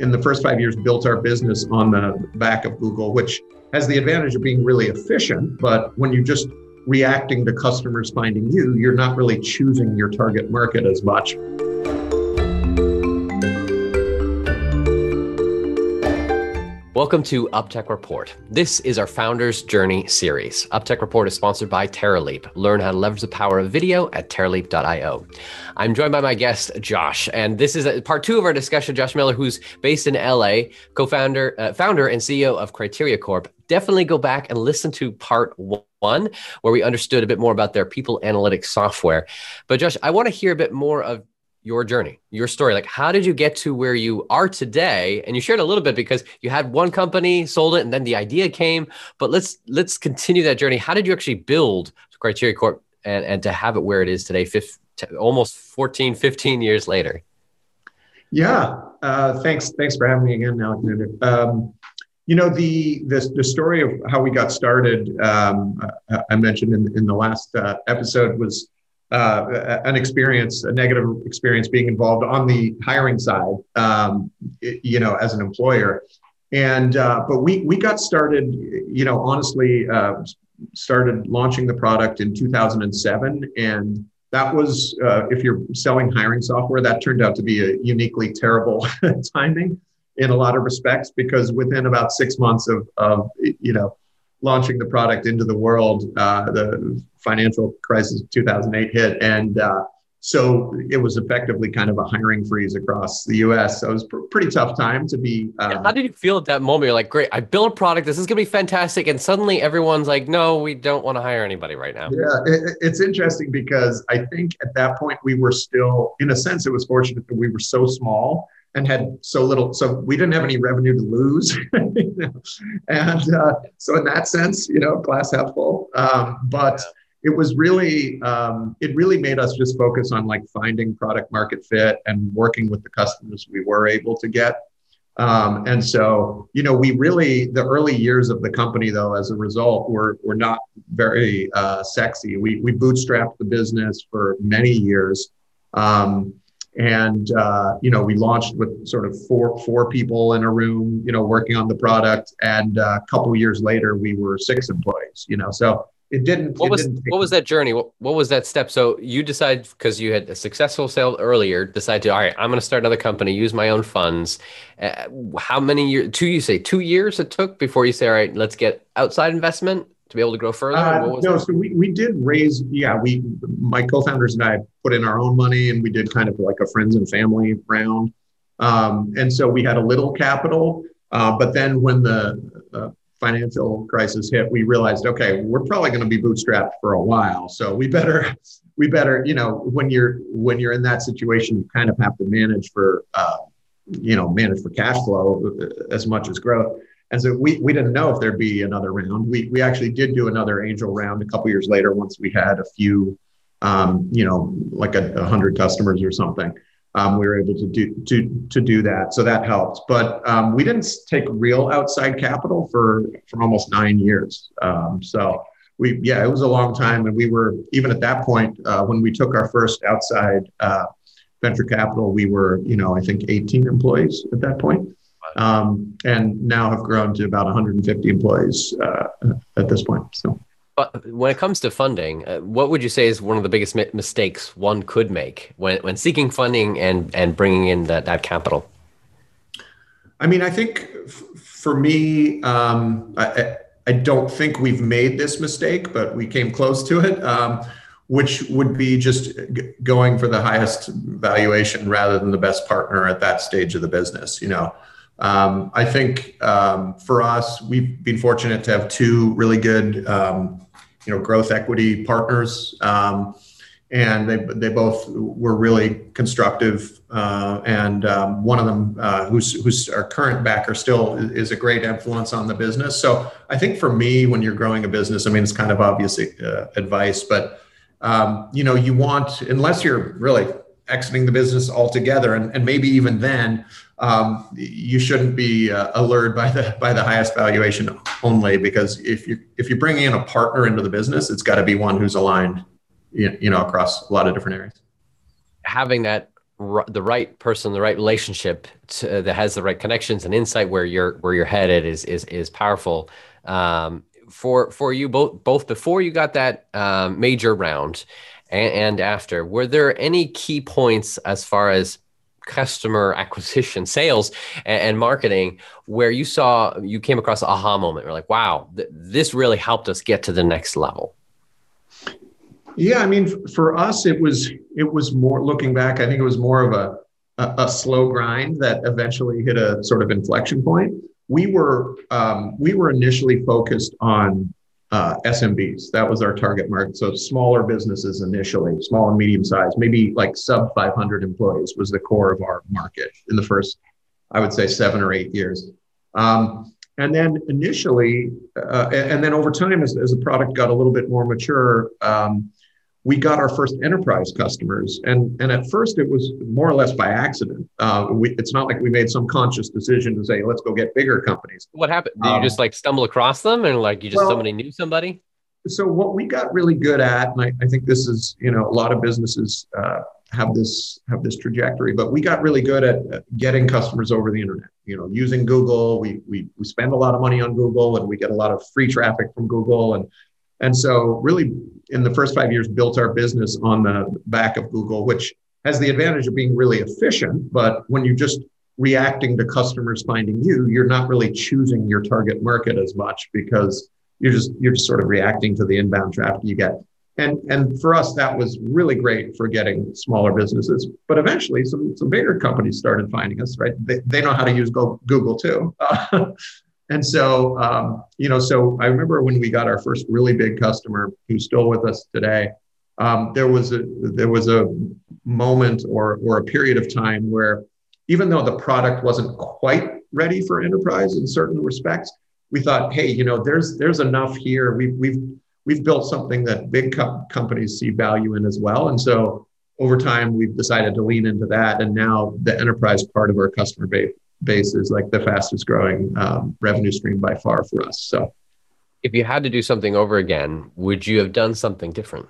in the first five years, built our business on the back of Google, which has the advantage of being really efficient. But when you're just reacting to customers finding you, you're not really choosing your target market as much. Welcome to UpTech Report. This is our Founders Journey series. UpTech Report is sponsored by TerraLeap. Learn how to leverage the power of video at terraleap.io. I'm joined by my guest, Josh, and this is part two of our discussion. Josh Millet, who's based in LA, co-founder, uh, founder, and CEO of Criteria Corp. Definitely go back and listen to part one, where we understood a bit more about their people analytics software. But Josh, I want to hear a bit more of your journey, your story. Like, how did you get to where you are today? And you shared a little bit because you had one company, sold it, and then the idea came. But let's let's continue that journey. How did you actually build Criteria Corp and, and to have it where it is today, 15, almost 14, 15 years later? Yeah, uh, thanks. Thanks for having me again, Alexander. Um, you know the, the the story of how we got started. Um, I mentioned in in the last uh, episode was uh, an experience, a negative experience being involved on the hiring side, um, you know, as an employer. And uh, but we we got started, you know, honestly, uh, started launching the product in 2007, and that was uh, if you're selling hiring software, that turned out to be a uniquely terrible timing in a lot of respects because within about six months of of you know launching the product into the world, uh, the financial crisis of 2008 hit. And uh, so it was effectively kind of a hiring freeze across the US. So it was a pr- pretty tough time to be. Um, How did you feel at that moment? You're like, great, I built a product. This is going to be fantastic. And suddenly everyone's like, no, we don't want to hire anybody right now. Yeah, it, it's interesting because I think at that point we were still, in a sense, it was fortunate that we were so small and had so little so we didn't have any revenue to lose you know? and uh, so in that sense you know glass half full. Um, but it was really um, it really made us just focus on like finding product market fit and working with the customers we were able to get. Um, and so you know we really the early years of the company though as a result were, were not very uh, sexy. We, we bootstrapped the business for many years. Um, and uh, you know we launched with sort of four four people in a room you know working on the product. And uh, a couple years later we were six employees you know so it didn't what it was didn't what was that journey? What, what was that step? So you decide because you had a successful sale earlier decide to all right i'm going to start another company use my own funds. Uh, how many years two you say two years it took before you say all right let's get outside investment to be able to grow further? Uh, no, that? so we, we did raise, yeah, we, my co-founders and I put in our own money and we did kind of like a friends and family round. Um, and so we had a little capital, uh, but then when the uh, financial crisis hit, we realized, okay, we're probably going to be bootstrapped for a while. So we better, we better, you know, when you're, when you're in that situation, you kind of have to manage for, uh, you know, manage for cash flow as much as growth. And so we, we didn't know if there'd be another round. We, we actually did do another angel round a couple years later once we had a few, um, you know, like a, a, hundred customers or something. Um, we were able to do to to do that, so that helped. But um, we didn't take real outside capital for for almost nine years. Um, so we yeah, it was a long time, and we were even at that point uh, when we took our first outside uh, venture capital, we were you know I think 18 employees at that point um, and now have grown to about 150 employees uh, at this point. So. But when it comes to funding, uh, what would you say is one of the biggest mi- mistakes one could make when, when seeking funding and, and bringing in that, that capital? I mean, I think f- for me, um, I, I, don't think we've made this mistake, but we came close to it, um, which would be just g- going for the highest valuation rather than the best partner at that stage of the business. You know, um, I think um, for us, we've been fortunate to have two really good, um, you know, growth equity partners, um, and they they both were really constructive. Uh, and um, one of them, uh, who's who's our current backer, still is a great influence on the business. So I think for me, when you're growing a business, I mean, it's kind of obvious uh, advice, but um, you know, you want unless you're really exiting the business altogether, and, and maybe even then um, you shouldn't be uh, allured by the by the highest valuation only because if you if you're bringing in a partner into the business, it's got to be one who's aligned, you know, across a lot of different areas. Having that the right person, the right relationship to, that has the right connections and insight where you're where you're headed is is is powerful. Um, for for you both both before you got that um, major round and, and after, were there any key points as far as customer acquisition, sales, and, and, marketing, where you saw you came across an aha moment? You're like, wow, th- this really helped us get to the next level. Yeah, I mean, for us, it was it was more looking back. I think it was more of a a, a slow grind that eventually hit a sort of inflection point. We were um, we were initially focused on uh, SMBs. That was our target market. So smaller businesses initially, small and medium size, maybe like sub 500 employees was the core of our market in the first, I would say, seven or eight years. Um, and then initially, uh, and then over time, as, as the product got a little bit more mature, um, we got our first enterprise customers. And, and at first, it was more or less by accident. Uh, we, it's not like we made some conscious decision to say, let's go get bigger companies. What happened? Did um, you just like stumble across them and like you just well, somebody knew somebody? So, what we got really good at, and I, I think this is, you know, a lot of businesses uh, have this have this trajectory, but we got really good at getting customers over the internet. You know, using Google, we we we spend a lot of money on Google, and we get a lot of free traffic from Google, and and so, really, in the first five years, built our business on the back of Google, which has the advantage of being really efficient. But when you're just reacting to customers finding you, you're not really choosing your target market as much because you're just you're just sort of reacting to the inbound traffic you get. And and for us, that was really great for getting smaller businesses. But eventually, some some bigger companies started finding us. Right? They, they know how to use Google too. And so, um, you know, so I remember when we got our first really big customer who's still with us today. Um, there was a there was a moment or or a period of time where, even though the product wasn't quite ready for enterprise in certain respects, we thought, hey, you know, there's there's enough here. We've we've we've built something that big co- companies see value in as well. And so over time, we've decided to lean into that. And now the enterprise part of our customer base base is like the fastest growing um, revenue stream by far for us. So, if you had to do something over again, would you have done something different?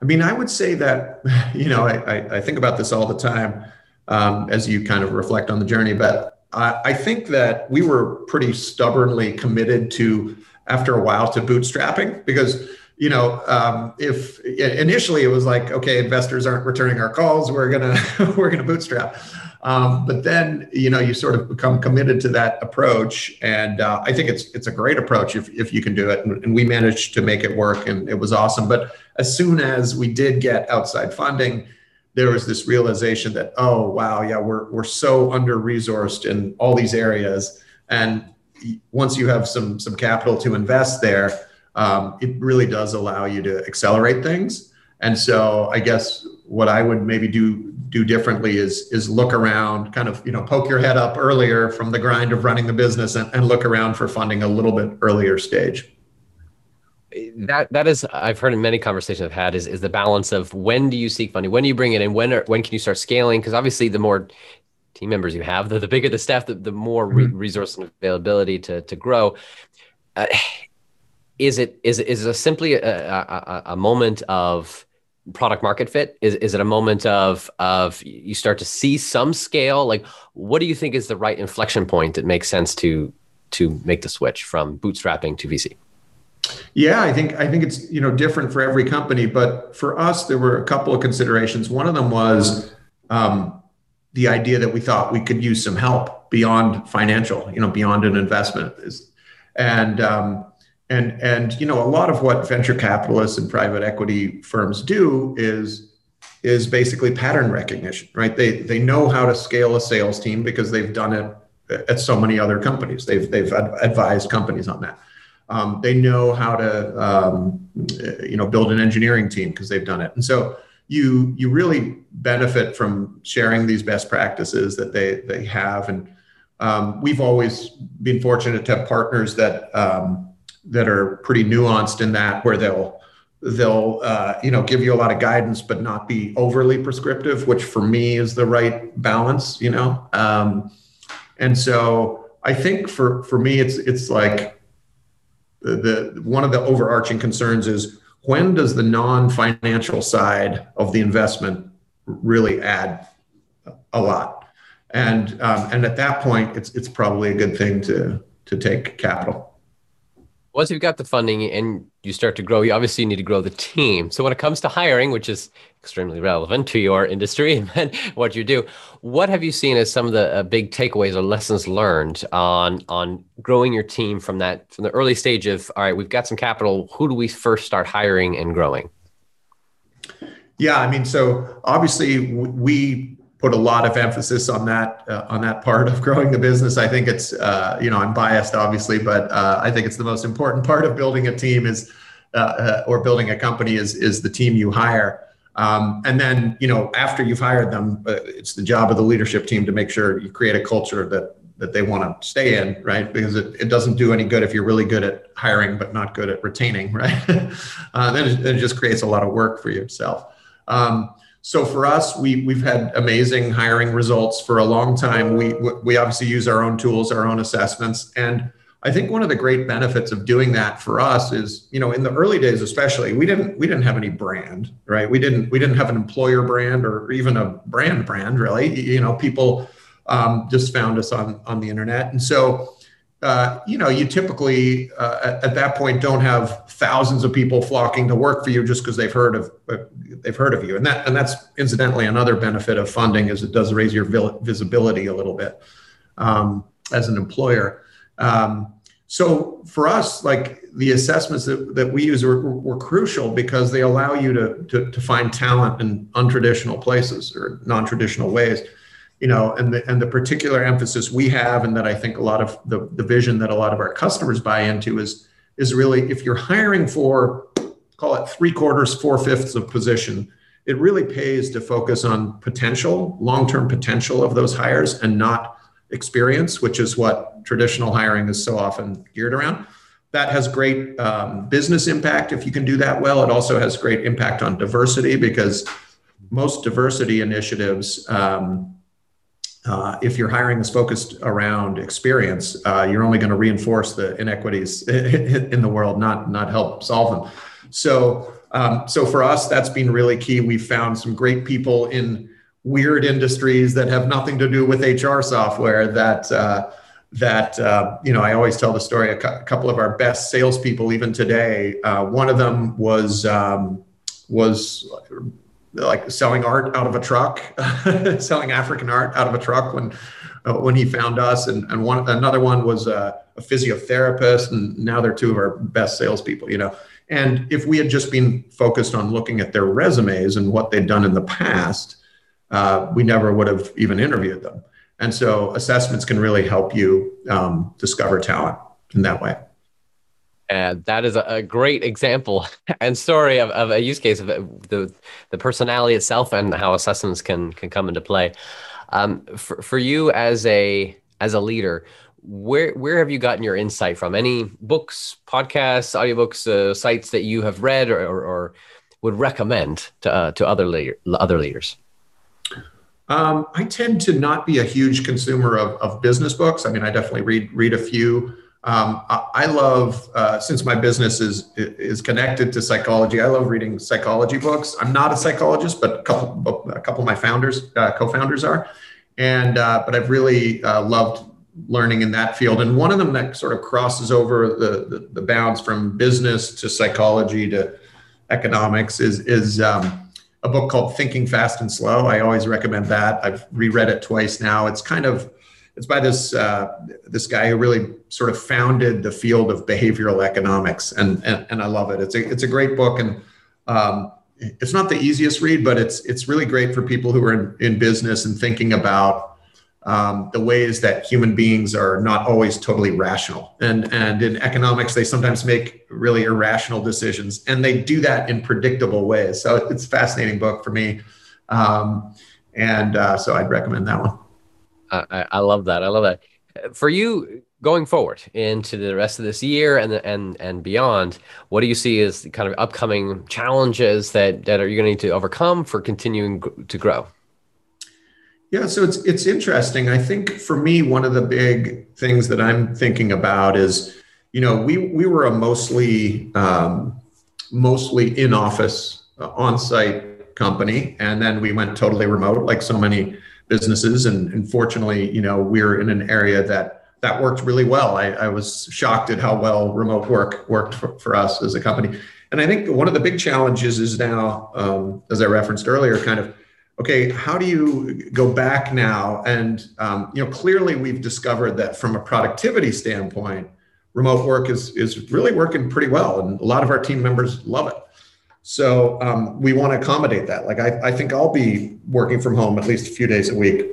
I mean, I would say that, you know, I, I, think about this all the time um, as you kind of reflect on the journey, but I, I think that we were pretty stubbornly committed to, after a while, to bootstrapping because you know, um, if initially it was like, okay, investors aren't returning our calls, we're gonna we're gonna bootstrap. Um, but then you know you sort of become committed to that approach, and uh, I think it's it's a great approach if if you can do it. And, and, we managed to make it work, and it was awesome. But as soon as we did get outside funding, there was this realization that oh wow yeah we're we're so under resourced in all these areas, and once you have some some capital to invest there, um, it really does allow you to accelerate things. And so I guess what I would maybe do do differently is is look around, kind of you know poke your head up earlier from the grind of running the business, and, and look around for funding a little bit earlier stage. That that is I've heard in many conversations I've had is is the balance of when do you seek funding, when do you bring it in, when are, when can you start scaling? Because obviously the more team members you have, the, the bigger the staff, the, the more re- mm-hmm. resource and availability to to grow. Uh, is it is is it simply a, a, a moment of product market fit? Is, is it a moment of of you start to see some scale? Like, what do you think is the right inflection point that makes sense to to make the switch from bootstrapping to VC? Yeah, I think I think it's you know different for every company, but for us there were a couple of considerations. One of them was um, the idea that we thought we could use some help beyond financial, you know, beyond an investment, and um, and and you know a lot of what venture capitalists and private equity firms do is is basically pattern recognition right? They they know how to scale a sales team because they've done it at so many other companies. They've they've advised companies on that. Um, they know how to um, you know build an engineering team because they've done it. And so you you really benefit from sharing these best practices that they they have. And um, we've always been fortunate to have partners that um, that are pretty nuanced in that where they'll they'll uh, you know give you a lot of guidance but not be overly prescriptive which for me is the right balance you know um, and so i think for for me it's it's like the, the one of the overarching concerns is when does the non-financial side of the investment really add a lot. And um, and at that point, it's it's probably a good thing to to take capital once you've got the funding and you start to grow, you obviously need to grow the team. So when it comes to hiring, which is extremely relevant to your industry and what you do, what have you seen as some of the uh, big takeaways or lessons learned on on growing your team from that from the early stage of all right, we've got some capital. Who do we first start hiring and growing? Yeah, I mean, so obviously we put a lot of emphasis on that uh, on that part of growing the business. I think it's uh, you know I'm biased obviously, but uh, I think it's the most important part of building a team is uh, uh, or building a company is is the team you hire. Um, and then you know after you've hired them, uh, it's the job of the leadership team to make sure you create a culture that that they want to stay in, right? Because it, it doesn't do any good if you're really good at hiring but not good at retaining, right? then, it, it just creates a lot of work for yourself. Um, so for us, we we've had amazing hiring results for a long time. We we obviously use our own tools, our own assessments, and I think one of the great benefits of doing that for us is, you know, in the early days especially, we didn't we didn't have any brand, right? We didn't we didn't have an employer brand or even a brand brand, really. You know, people um, just found us on on the internet, and so uh, you know, you typically uh, at, at, that point don't have thousands of people flocking to work for you just because they've heard of uh, they've heard of you, and that and that's incidentally another benefit of funding is it does raise your visibility a little bit um, as an employer. Um, so for us, like the assessments that, that we use were, were crucial because they allow you to, to, to find talent in untraditional places or non-traditional ways you know, and the and the particular emphasis we have, and that I think a lot of the, the vision that a lot of our customers buy into is is really if you're hiring for call it three quarters, four fifths of position, it really pays to focus on potential, long-term potential of those hires and not experience, which is what traditional hiring is so often geared around. That has great um, business impact if you can do that well. It also has great impact on diversity because most diversity initiatives um, uh, if your hiring is focused around experience, uh, you're only going to reinforce the inequities in the world, not not help solve them. So, um, so for us, that's been really key. We've found some great people in weird industries that have nothing to do with HR software. That uh, that uh, you know, I always tell the story. A, cu- a couple of our best salespeople, even today, uh, one of them was um, was like selling art out of a truck, selling African art out of a truck when uh, when he found us, and and one another one was a, a physiotherapist, and now they're two of our best salespeople. You know, and if we had just been focused on looking at their resumes and what they'd done in the past, uh, we never would have even interviewed them. And so assessments can really help you um, discover talent in that way. And that is a, great example and story of, of a use case of the, the personality itself and how assessments can, can come into play. Um, for, for you as a, as a leader, where, where have you gotten your insight from? Any books, podcasts, audiobooks, uh, sites that you have read or, or, or would recommend to, uh, to other, leader, other leaders? Um, I tend to not be a huge consumer of, of business books. I mean, I definitely read read a few. Um, I, I, love uh, since my business is is connected to psychology. I love reading psychology books. I'm not a psychologist, but a couple a couple of my founders, uh, co-founders are, and uh, but I've really uh, loved learning in that field. And one of them that sort of crosses over the the, the bounds from business to psychology to economics is is um, a book called Thinking Fast and Slow. I always recommend that. I've reread it twice now. It's kind of it's by this uh, this guy who really sort of founded the field of behavioral economics, and and, and I love it. It's a it's a great book, and um, it's not the easiest read, but it's it's really great for people who are in, in business and thinking about um, the ways that human beings are not always totally rational, and and in economics they sometimes make really irrational decisions, and they do that in predictable ways. So it's a fascinating book for me, um, and uh, so I'd recommend that one. I, I love that. I love that. For you going forward into the rest of this year and and and beyond, what do you see as the kind of upcoming challenges that that are you going to need to overcome for continuing to grow? Yeah, so it's it's interesting. I think for me, one of the big things that I'm thinking about is, you know, we we were a mostly um, mostly in office, uh, on site company, and then we went totally remote, like so many businesses. And, and fortunately, you know, we're in an area that that worked really well. I, I was shocked at how well remote work worked for, for, us as a company. And I think one of the big challenges is now, um, as I referenced earlier, kind of okay, how do you go back now? And um, you know, clearly we've discovered that from a productivity standpoint, remote work is is really working pretty well, and a lot of our team members love it. So um, we want to accommodate that. Like I, I think I'll be working from home at least a few days a week.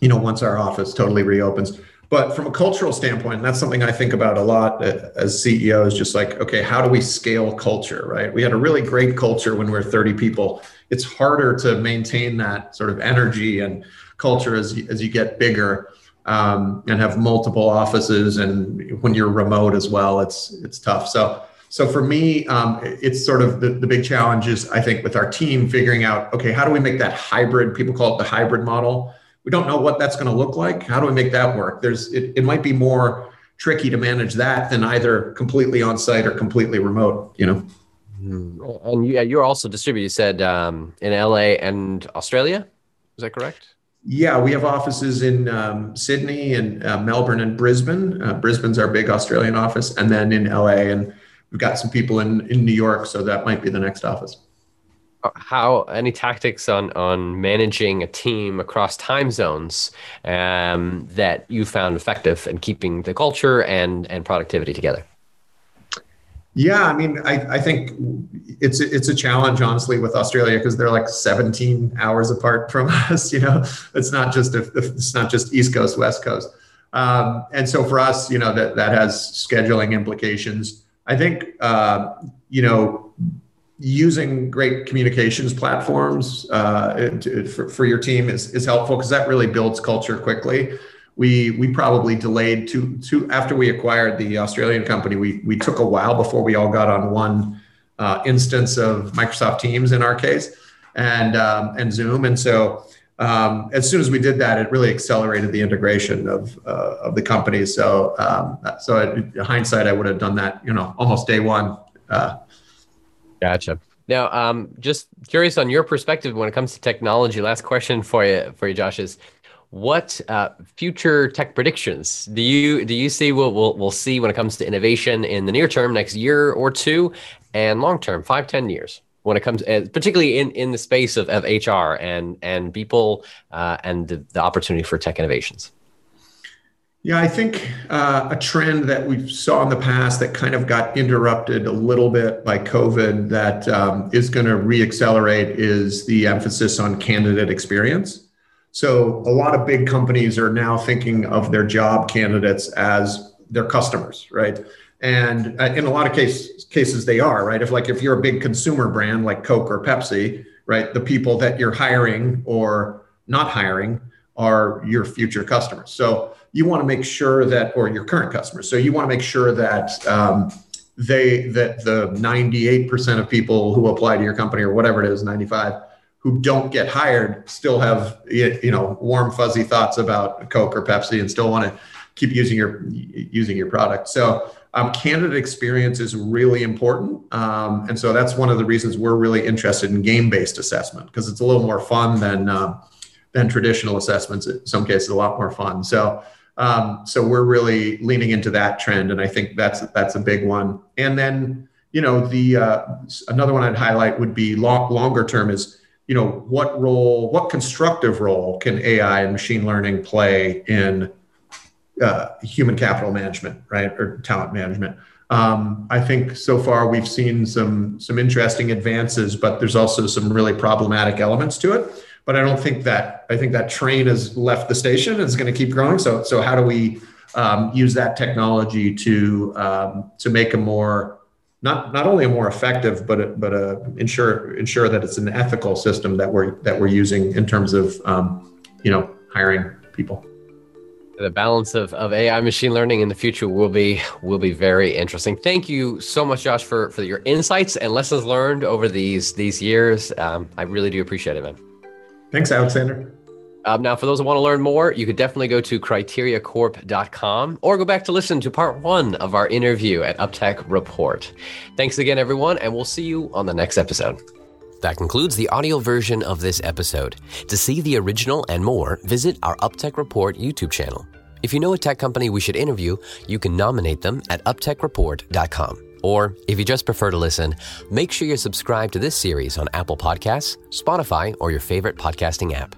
You know, once our office totally reopens. But from a cultural standpoint, that's something I think about a lot as CEO is just like, okay, how do we scale culture, right? We had a really great culture when we were 30 people. It's harder to maintain that sort of energy and culture as, as you get bigger um, and have multiple offices. And when you're remote as well, it's, it's tough. So, so for me, um, it's sort of the, the big challenge is, I think, with our team figuring out, okay, how do we make that hybrid? People call it the hybrid model we don't know what that's going to look like. How do we make that work? There's it, it might be more tricky to manage that than either completely on site or completely remote, you know. Mm. And you, you're also distributed, you said um, in LA and Australia. Is that correct? Yeah, we have offices in um, Sydney and uh, Melbourne and Brisbane. Uh, Brisbane's our big Australian office, and then in LA, and we've got some people in in New York, so that might be the next office. How any tactics on on managing a team across time zones um, that you found effective in keeping the culture and and productivity together? Yeah i mean i, I think it's it's a challenge honestly with australia because they're like 17 hours apart from us you know? It's not just a, it's not just east coast west coast. Um, and so for us you know that that has scheduling implications i think uh, you know using great communications platforms uh, to, for, for your team is, is helpful because that really builds culture quickly. We we probably delayed to to after we acquired the Australian company. We we took a while before we all got on one uh, instance of Microsoft Teams in our case, and um, and Zoom. And so um, as soon as we did that, it really accelerated the integration of uh, of the company. So um, so in hindsight, I would have done that you know almost day one. Uh, Gotcha. Now, um, just curious on your perspective when it comes to technology. Last question for you, for you, Josh, is what uh, future tech predictions do you do you see we'll, we'll we'll see when it comes to innovation in the near term, next year or two, and long term, five, ten years? When it comes, uh, particularly in, in the space of, of HR and and people uh, and the, the opportunity for tech innovations. Yeah, I think uh, a trend that we saw in the past that kind of got interrupted a little bit by COVID that um, is going to reaccelerate is the emphasis on candidate experience. So, a lot of big companies are now thinking of their job candidates as their customers, right? And uh, in a lot of case, cases, they are, right? If like if you're a big consumer brand like Coke or Pepsi, right, the people that you're hiring or not hiring are your future customers. So you want to make sure that, or your current customers. So you want to make sure that um, they that the 98% of people who apply to your company or whatever it is, 95 who don't get hired still have you know warm fuzzy thoughts about Coke or Pepsi and still want to keep using your using your product. So um, candidate experience is really important, um, and so that's one of the reasons we're really interested in game based assessment because it's a little more fun than um, than traditional assessments. In some cases, a lot more fun. So, um, so we're really leaning into that trend, and I think that's that's a big one. And then, you know, the uh, another one I'd highlight would be long, longer term is you know what role, what constructive role can AI and machine learning play in uh, human capital management, right, or talent management. Um, I think so far we've seen some some interesting advances, but there's also some really problematic elements to it but I don't think that I think that train has left the station and it's going to keep growing. So so how do we um, use that technology to um, to make a more not not only a more effective but but a ensure ensure that it's an ethical system that we're that we're using in terms of um, you know hiring people the balance of, of AI machine learning in the future will be will be very interesting. Thank you so much, Josh, for, for your insights and lessons learned over these these years. Um, I really do appreciate it, man. Thanks, Alexander. Um, now, for those who want to learn more, you could definitely go to criteriacorp.com or go back to listen to part one of our interview at Uptech Report. Thanks again, everyone, and we'll see you on the next episode. That concludes the audio version of this episode. To see the original and more, visit our UpTech Report YouTube channel. If you know a tech company we should interview, you can nominate them at uptechreport.com. Or if you just prefer to listen, make sure you're subscribed to this series on Apple Podcasts, Spotify, or your favorite podcasting app.